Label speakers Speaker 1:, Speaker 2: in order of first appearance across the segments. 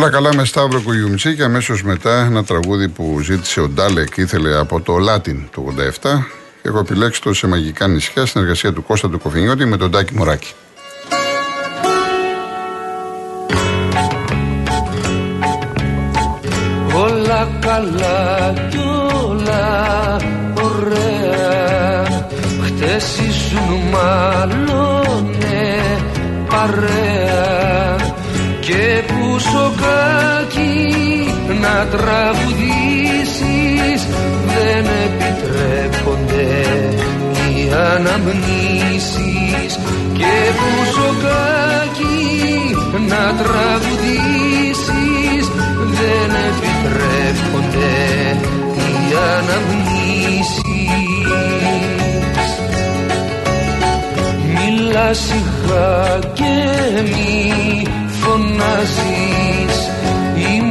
Speaker 1: Όλα καλά με Σταύρο Κουγιουμτσί και αμέσως μετά ένα τραγούδι που ζήτησε ο Ντάλεκ ήθελε από το Λάτιν του 87. Έχω επιλέξει το σε μαγικά νησιά στην εργασία του Κώστα του Κοφινιώτη με τον Τάκη Μωράκη.
Speaker 2: Όλα καλά κι όλα ωραία Χτες ήσουν μάλλον παρέα να τραγουδήσεις δεν επιτρέπονται οι αναμνήσεις. Και που σοκάκι να τραγουδήσεις δεν επιτρέπονται οι αναμνήσεις. Μιλάς σιγά και μη φωνάζεις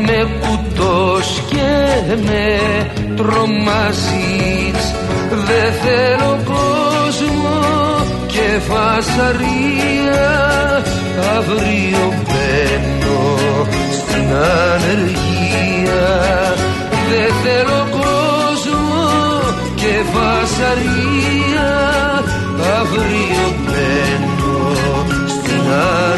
Speaker 2: Είμαι κουτός και με τρομάζεις. Δεν θέλω κόσμο και φασαρία Αύριο μπαίνω στην ανεργία. Δεν θέλω κόσμο και φασαρία Αύριο μπαίνω στην ανεργία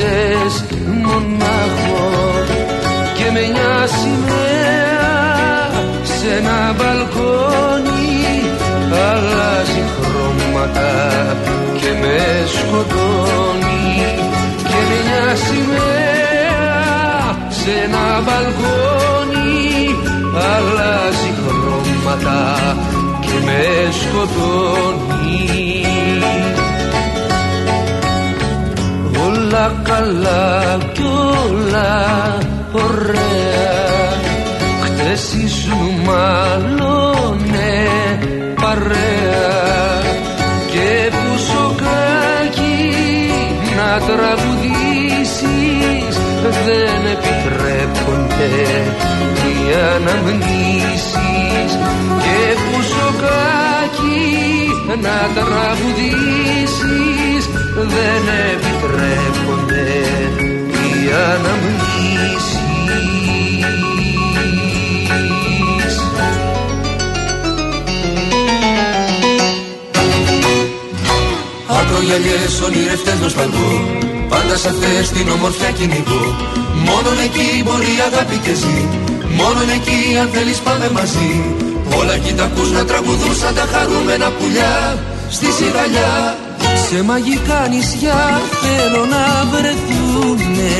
Speaker 2: αφήσες μονάχο Και με μια σημαία σε ένα μπαλκόνι Αλλάζει χρώματα και με σκοτώνει. Και με μια σημαία σε ένα μπαλκόνι αλλάζει χρώματα και με σκοτώνει Όλα καλά κι όλα ωραία. Χτες ήσουν μάλλον παρέα. Και που σοκάκι να τραγουδήσεις δεν επιτρέπονται οι αναμνήσεις. Και που σοκάκι να τραγουδήσεις δεν επιτρέπονται οι αναμνήσεις.
Speaker 3: Ακρογιαλιές ονειρευτές νοσταλγώ Πάντα σε αυτές την ομορφιά κυνηγώ Μόνον εκεί μπορεί η αγάπη και ζει Μόνον εκεί αν θέλεις πάμε μαζί. Όλα εκεί τα ακούς να τραγουδούν σαν τα χαρούμενα πουλιά Στη σιγαλιά
Speaker 2: Σε μαγικά νησιά θέλω να βρεθούνε.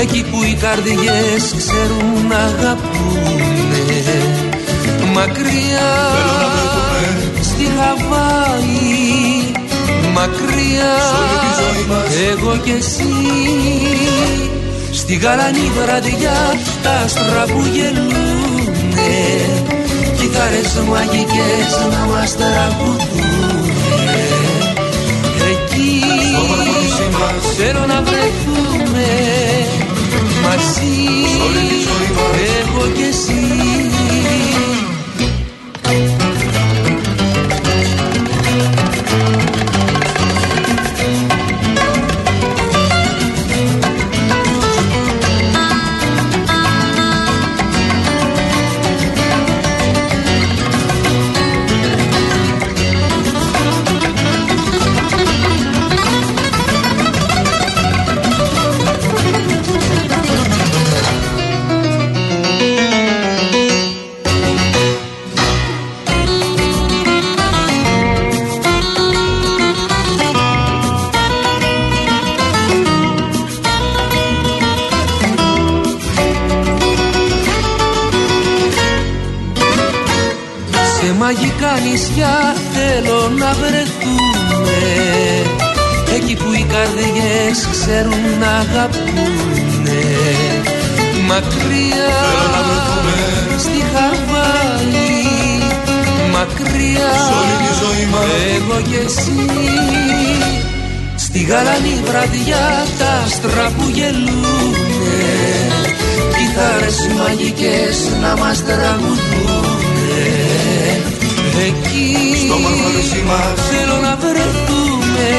Speaker 2: Εκεί που οι καρδιές ξέρουν να αγαπούνε. Μακριά στη Χαβάη Μακριά εγώ κι εσύ. Στη γαλανή βραδιά τα άστρα που γελούνε. Κιθάρες μαγικές να μας τραγουδούνε θέλω να βρεθούμε μαζί. Εγώ κι εσύ μακριά.
Speaker 3: Σ' όλη τη ζωή μας.
Speaker 2: Εγώ και εσύ Στη γαλανή βραδιά τα άστρα που γελούνε. Κιθάρες μαγικές να μας τραγουδούνε. Εκεί
Speaker 3: Στο όμορφο νησί μας.
Speaker 2: θέλω να βρεθούμε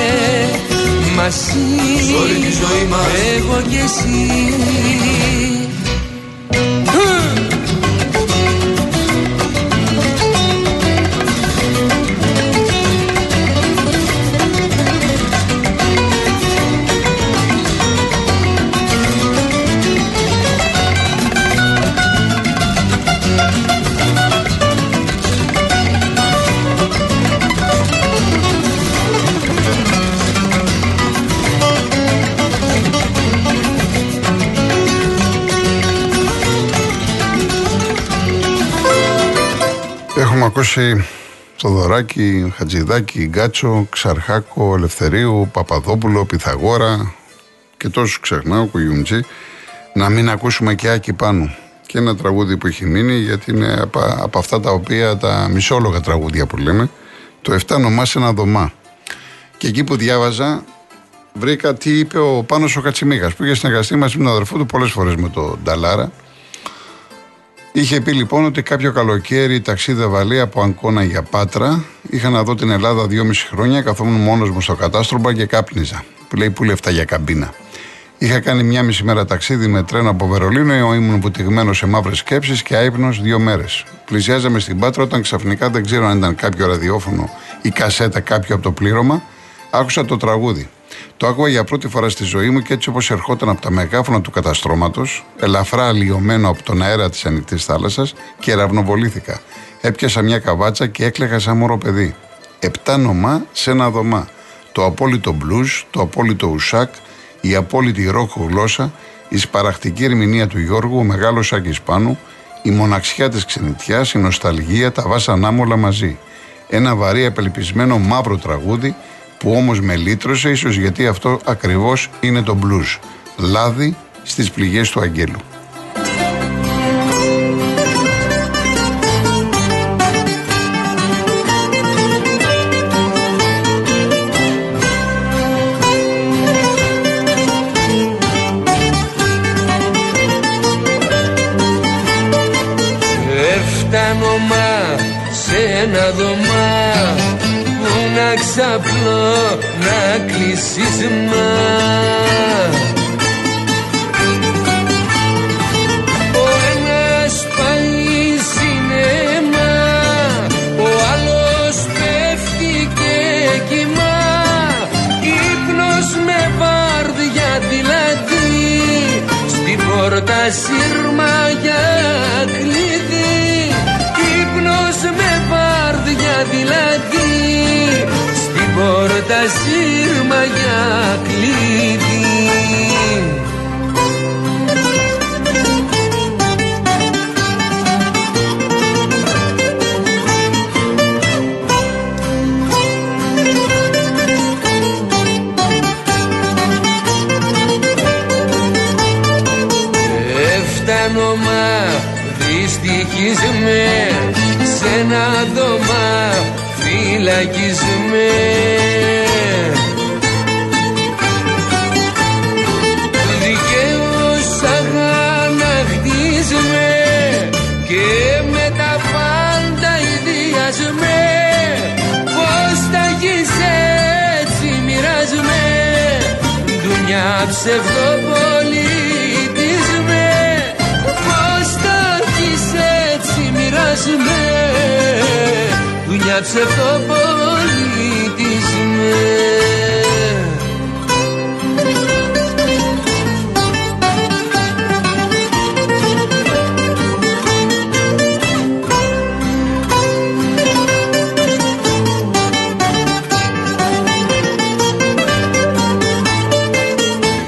Speaker 2: μαζί.
Speaker 3: Σ' όλη τη ζωή μας.
Speaker 2: Εγώ και εσύ
Speaker 1: Έχουμε ακούσει Θοδωράκη, Χατζηδάκη, Γκάτσο, Ξαρχάκο, Ελευθερίου, Παπαδόπουλο, Πιθαγόρα και τόσους ξεχνάω, Κουγιουμτζή, να μην ακούσουμε και Άκη πάνω. Και ένα τραγούδι που έχει μείνει, γιατί είναι από, από αυτά τα οποία τα μισόλογα τραγούδια που λέμε, το 7 νομά σε ένα δωμά. Και εκεί που διάβαζα, βρήκα τι είπε ο Πάνος ο Κατσιμίγας, που είχε συνεργαστεί μαζί με τον αδερφό του πολλές φορές με τον Νταλάρα, Είχε πει λοιπόν ότι κάποιο καλοκαίρι ταξίδευα λέει από Αγκώνα για Πάτρα. Είχα να δω την Ελλάδα δυόμιση χρόνια, καθόμουν μόνος μου στο κατάστροπα και κάπνιζα. Που λέει που λεφτά για καμπίνα. Είχα κάνει μια μισή μέρα ταξίδι με τρένο από Βερολίνο, ήμουν βουτυγμένος σε μαύρες σκέψεις και άϊπνος δύο μέρες. Πλησιάζαμε στην Πάτρα όταν ξαφνικά δεν ξέρω αν ήταν κάποιο ραδιόφωνο ή κασέτα κάποιο από το πλήρωμα, άκουσα το τραγούδι. Το άκουγα για πρώτη φορά στη ζωή μου και έτσι όπως ερχόταν από τα μεγάφωνα του καταστρώματος, ελαφρά αλλοιωμένο από τον αέρα της ανοιχτής θάλασσας και ραυνοβολήθηκα. Έπιασα μια καβάτσα και έκλαιγα σαν μωρό παιδί. Επτά νομά σε ένα δωμά. Το απόλυτο μπλουζ, το απόλυτο ουσάκ, η απόλυτη ρόχο γλώσσα, η σπαραχτική ερμηνεία του Γιώργου, ο μεγάλος Άκης Πάνου, η μοναξιά της ξενιτιάς, η νοσταλγία, τα βάσανά μου όλα μαζί. Ένα βαρύ απελπισμένο μαύρο τραγούδι που όμως με λύτρωσε ίσως γιατί αυτό ακριβώς είναι το blues. Λάδι στις πληγές του αγγέλου.
Speaker 2: Έφτανω μα σε ένα δωμά που να ξαπλώ να κλείσεις μα Έφτανω μα δυστυχισμέ σε ένα δωμά φυλακισμέ Δικαίως αγαναχτίζουμε και με τα πάντα ιδιασμέ πως τα έχεις έτσι μοιρασμέ Δουνιά ψευδοπολιτισμέ μοιρασμέ Δουνιά ψευδοπολιτισμέ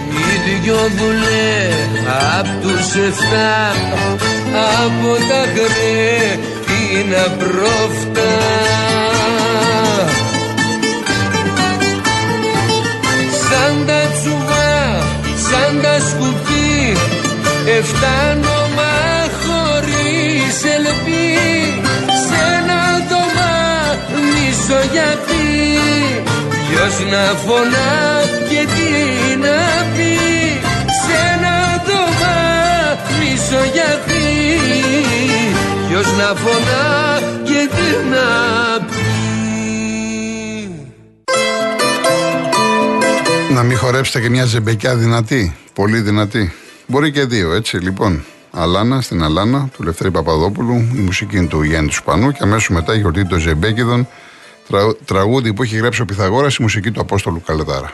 Speaker 2: Οι δυο δουλέ απ' τους εφτά Ποιος να φωνά και τι να πει Σ' ένα μισο γιατί Ποιος να φωνά και τι να πει
Speaker 1: Να μην χορέψετε και μια ζεμπεκιά δυνατή, πολύ δυνατή. Μπορεί και δύο, έτσι λοιπόν. Αλάνα στην Αλάνα του Λευτέρη Παπαδόπουλου, η μουσική είναι του Γιάννη του Σπανού και αμέσως μετά η γιορτή των Ζεμπέκιδων, τραγούδι που έχει γράψει ο Πυθαγόρας, η μουσική του Απόστολου Καλετάρα.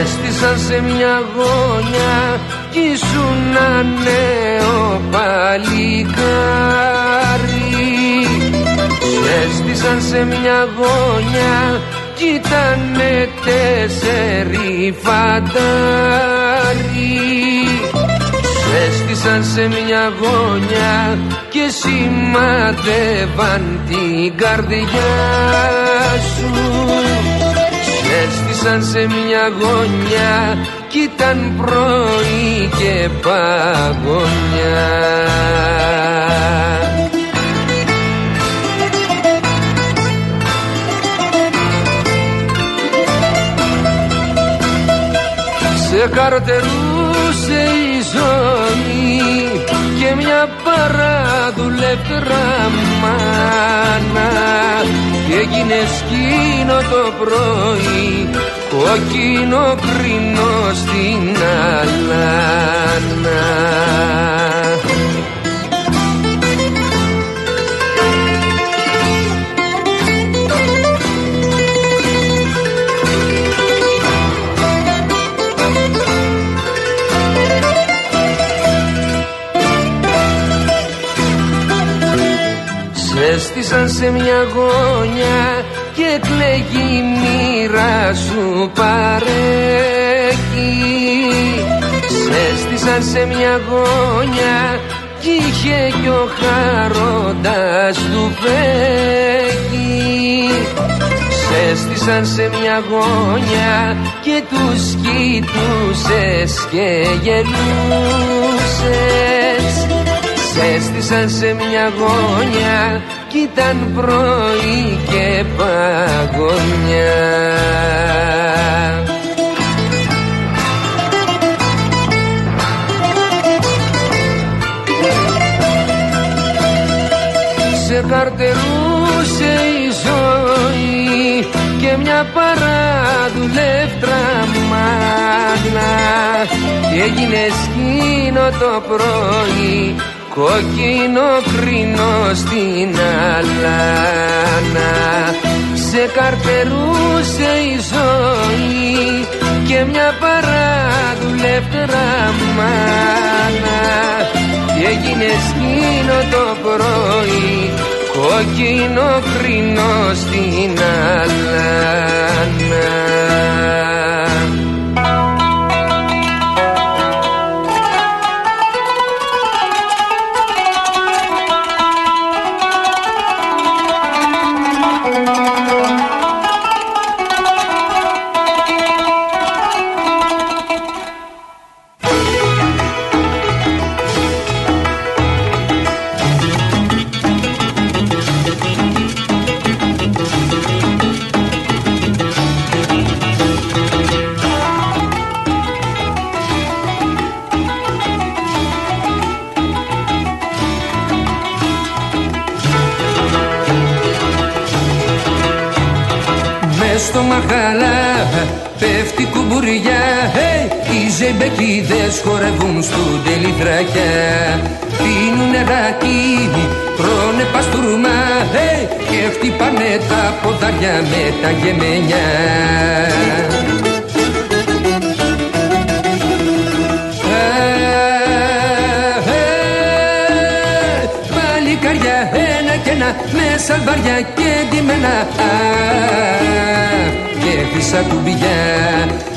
Speaker 2: Έστησαν σε μια γωνιά κι ήσουν ένα νέο παλικάρι Έστησαν σε μια γωνιά κι ήτανε τέσσερι φαντάρι. Έστησαν σε μια γωνιά και σημαδεύαν την καρδιά σου. Έστησαν σε μια γωνιά κι ήταν πρωί και παγωνιά Σε καρτερούσε η ζωή και μια παραδουλεύτρα μάνα και έγινε σκήνο το πρωί κόκκινο κρίνο στην αλάνα Έστησαν σε μια γωνιά και κλαίγει η μοίρα σου παρέχει. Έστησαν σε μια γωνιά κι είχε κι ο χαρόντας του φέγγει Έστησαν σε μια γωνιά και τους κοιτούσες και γελούσες. Έστησαν σε μια γωνιά κι ήταν πρωί και παγωνιά. Σε καρτερούσε η ζωή και μια παραδουλεύτρα μάγνα. Και έγινε σκήνο το πρωί κόκκινο κρίνο στην αλάνα. Σε καρτερούσε η ζωή και μια παραδουλεύτρα μάνα. Και έγινε σκήνο το πρωί κόκκινο κρίνο στην αλάνα Και χτυπάνε τα ποδάρια με τα γεμένια με σαλβαριά και ντυμένα. Και χρυσά κουμπιά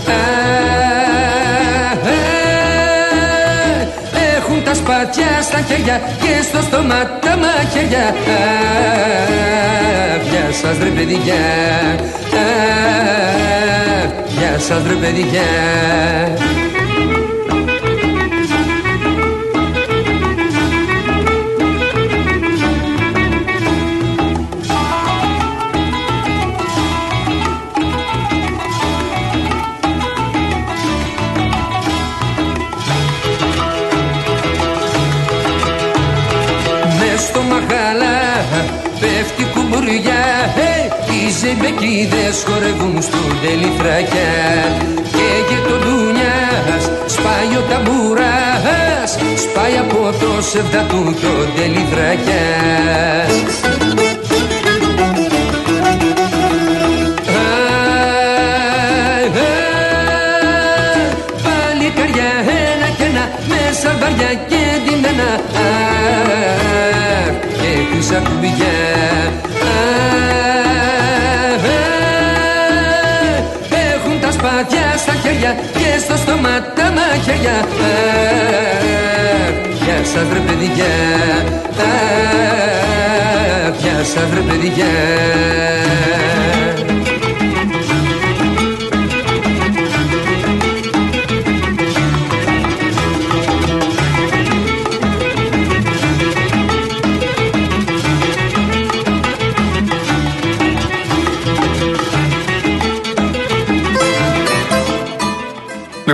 Speaker 2: τα σπατιά στα χέρια και στο στόμα τα μαχαίρια Γεια σας ρε παιδιά. Γεια Γεια σας ρε παιδιά ζεμπεκίδες χορεύουν στο τελειφράκια και το ντουνιάς σπάει ο ταμπούρας σπάει από το σεβδα του το τελειφράκια Πάλι καριά ένα και ένα μέσα βαριά και ντυμένα και χρυσά κουμπιά σπάτια Γεια σας ρε παιδιά Γεια σας ρε παιδιά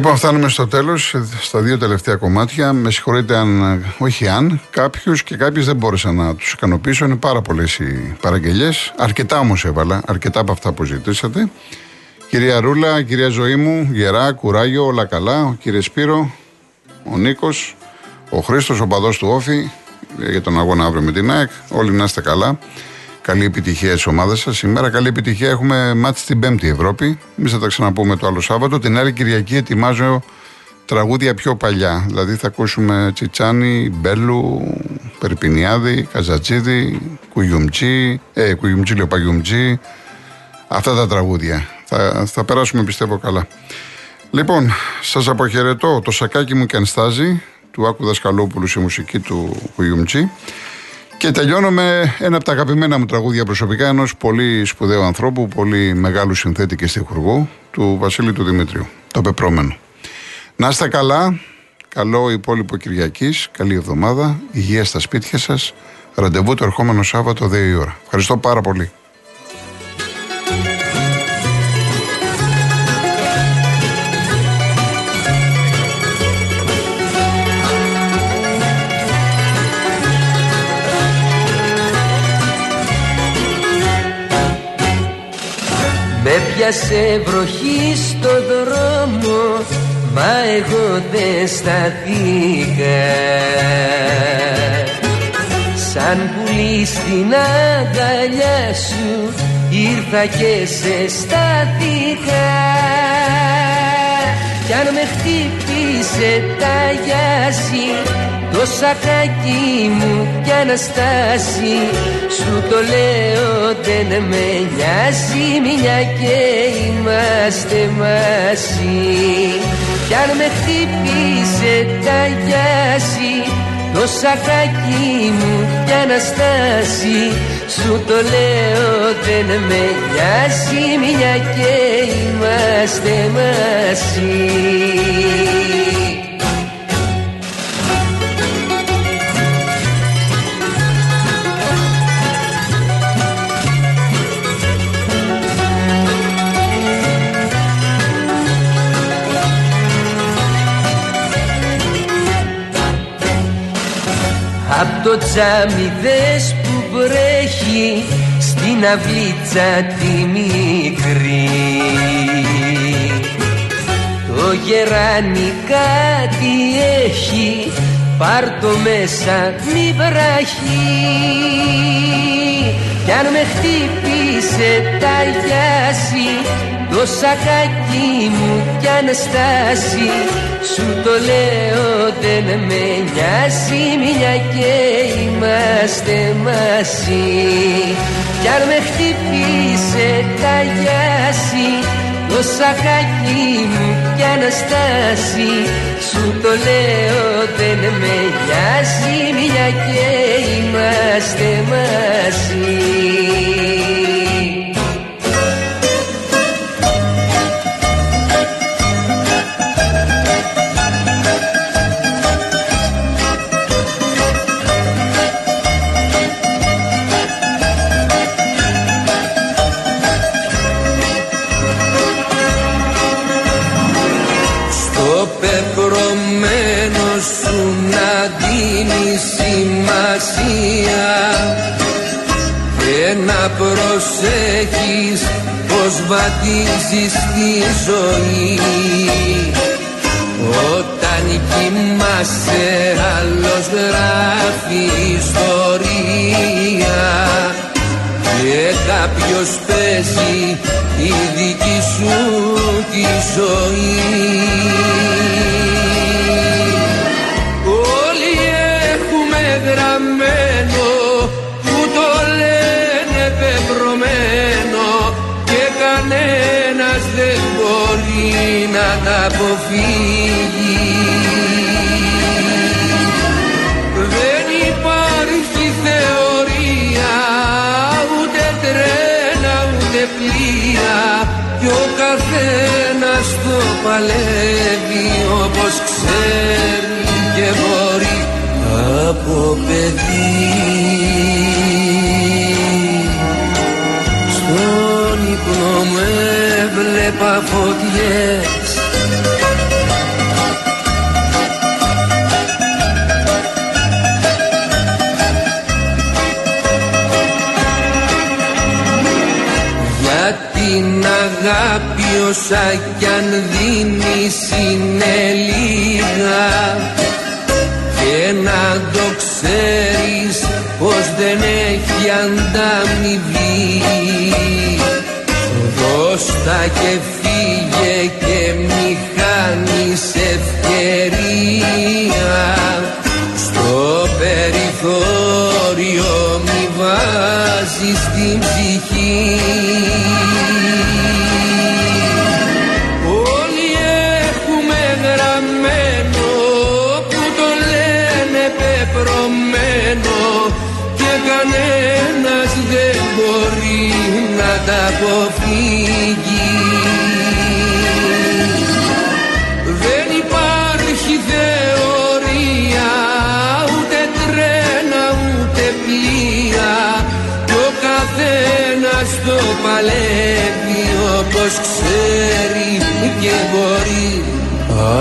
Speaker 1: Λοιπόν, φτάνουμε στο τέλος, στα δύο τελευταία κομμάτια. Με συγχωρείτε αν, όχι αν, κάποιους και κάποιες δεν μπόρεσα να τους ικανοποιήσω. Είναι πάρα πολλές οι παραγγελίε. Αρκετά όμως έβαλα, αρκετά από αυτά που ζητήσατε. Κυρία Ρούλα, κυρία Ζωή μου, γερά, κουράγιο, όλα καλά. Ο κύριε Σπύρο, ο Νίκος, ο Χρήστος, ο παδός του Όφη, για τον αγώνα αύριο με την ΑΕΚ. Όλοι να είστε καλά. Καλή επιτυχία τη ομάδα σας. Σήμερα καλή επιτυχία έχουμε μάτι στην Πέμπτη Ευρώπη. Εμείς θα τα ξαναπούμε το άλλο Σάββατο. Την άλλη Κυριακή ετοιμάζω τραγούδια πιο παλιά. Δηλαδή θα ακούσουμε Τσιτσάνι, Μπέλου, Περπινιάδη, Καζατζίδη, Κουγιουμτζή, ε, Κουγιουμτζή, Λεωπαγιουμτζή. Αυτά τα τραγούδια. Θα, θα περάσουμε πιστεύω καλά. Λοιπόν, σας αποχαιρετώ. Το σακάκι μου και ανστάζει του Άκου Δασκαλόπουλου σε μουσική του Κουγιουμτζή. Και τελειώνω με ένα από τα αγαπημένα μου τραγούδια προσωπικά ενός πολύ σπουδαίου ανθρώπου, πολύ μεγάλου συνθέτη και στιχουργού, του Βασίλη του Δημητρίου. Το πεπρώμενο. Να είστε καλά. Καλό υπόλοιπο Κυριακής. Καλή εβδομάδα. Υγεία στα σπίτια σας. Ραντεβού το ερχόμενο Σάββατο 2 η ώρα. Ευχαριστώ πάρα πολύ.
Speaker 2: Σε βροχή στο δρόμο Μα εγώ δεν σταθήκα. Σαν πουλί στην αγκαλιά σου Ήρθα και σε στάθηκα Κι αν με χτύπησε τα γιάση το σακάκι μου κι αναστάσει Σου το λέω δεν με νοιάζει Μια και είμαστε μαζί. Κι αν με χτύπησε τα γιάση Το σακάκι μου κι αναστάσει Σου το λέω δεν με νοιάζει Μια και είμαστε μαζί. Απ' το τζάμι δες που βρέχει Στην αυλίτσα τη μικρή. Το γεράνι κάτι έχει Πάρ το μέσα μη βραχεί Κι αν με χτύπησε τα γιάση Το σακάκι μου κι αν στάσει σου το λέω δεν με νοιάζει. Μια και είμαστε μαζί. Κι αν με χτυπήσε τα γιάση το σακάκι μου κι αναστάσει Σου το λέω δεν με νοιάζει. Μια και είμαστε μαζί πεπρωμένος σου να δίνει σημασία. Και να προσέχεις πως βαδίζεις τη ζωή. Όταν κοιμάσαι άλλος γράφει ιστορία και κάποιος παίζει τη δική σου τη ζωή. Όλοι έχουμε γραμμένο που το λένε πεπρωμένο και κανένας δεν μπορεί να τα αποφύγει καθένας το παλεύει όπως ξέρει και μπορεί από παιδί. Στον ύπνο μου έβλεπα φωτιές την αγάπη όσα κι αν δίνεις είναι λίγα και να το ξέρεις πως δεν έχει ανταμοιβή Δώστα και φύγε και μη χάνεις ευκαιρία. Στο περιθώριο μη βάζεις να τα αποφύγεις. Δεν υπάρχει θεωρία ούτε τρένα ούτε πλοία. Κι ο καθένας το παλεύει όπως ξέρει και μπορεί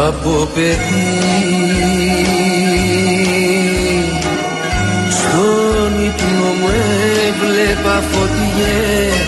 Speaker 2: από παιδί. Στον ύπνο μου έβλεπα φωτιές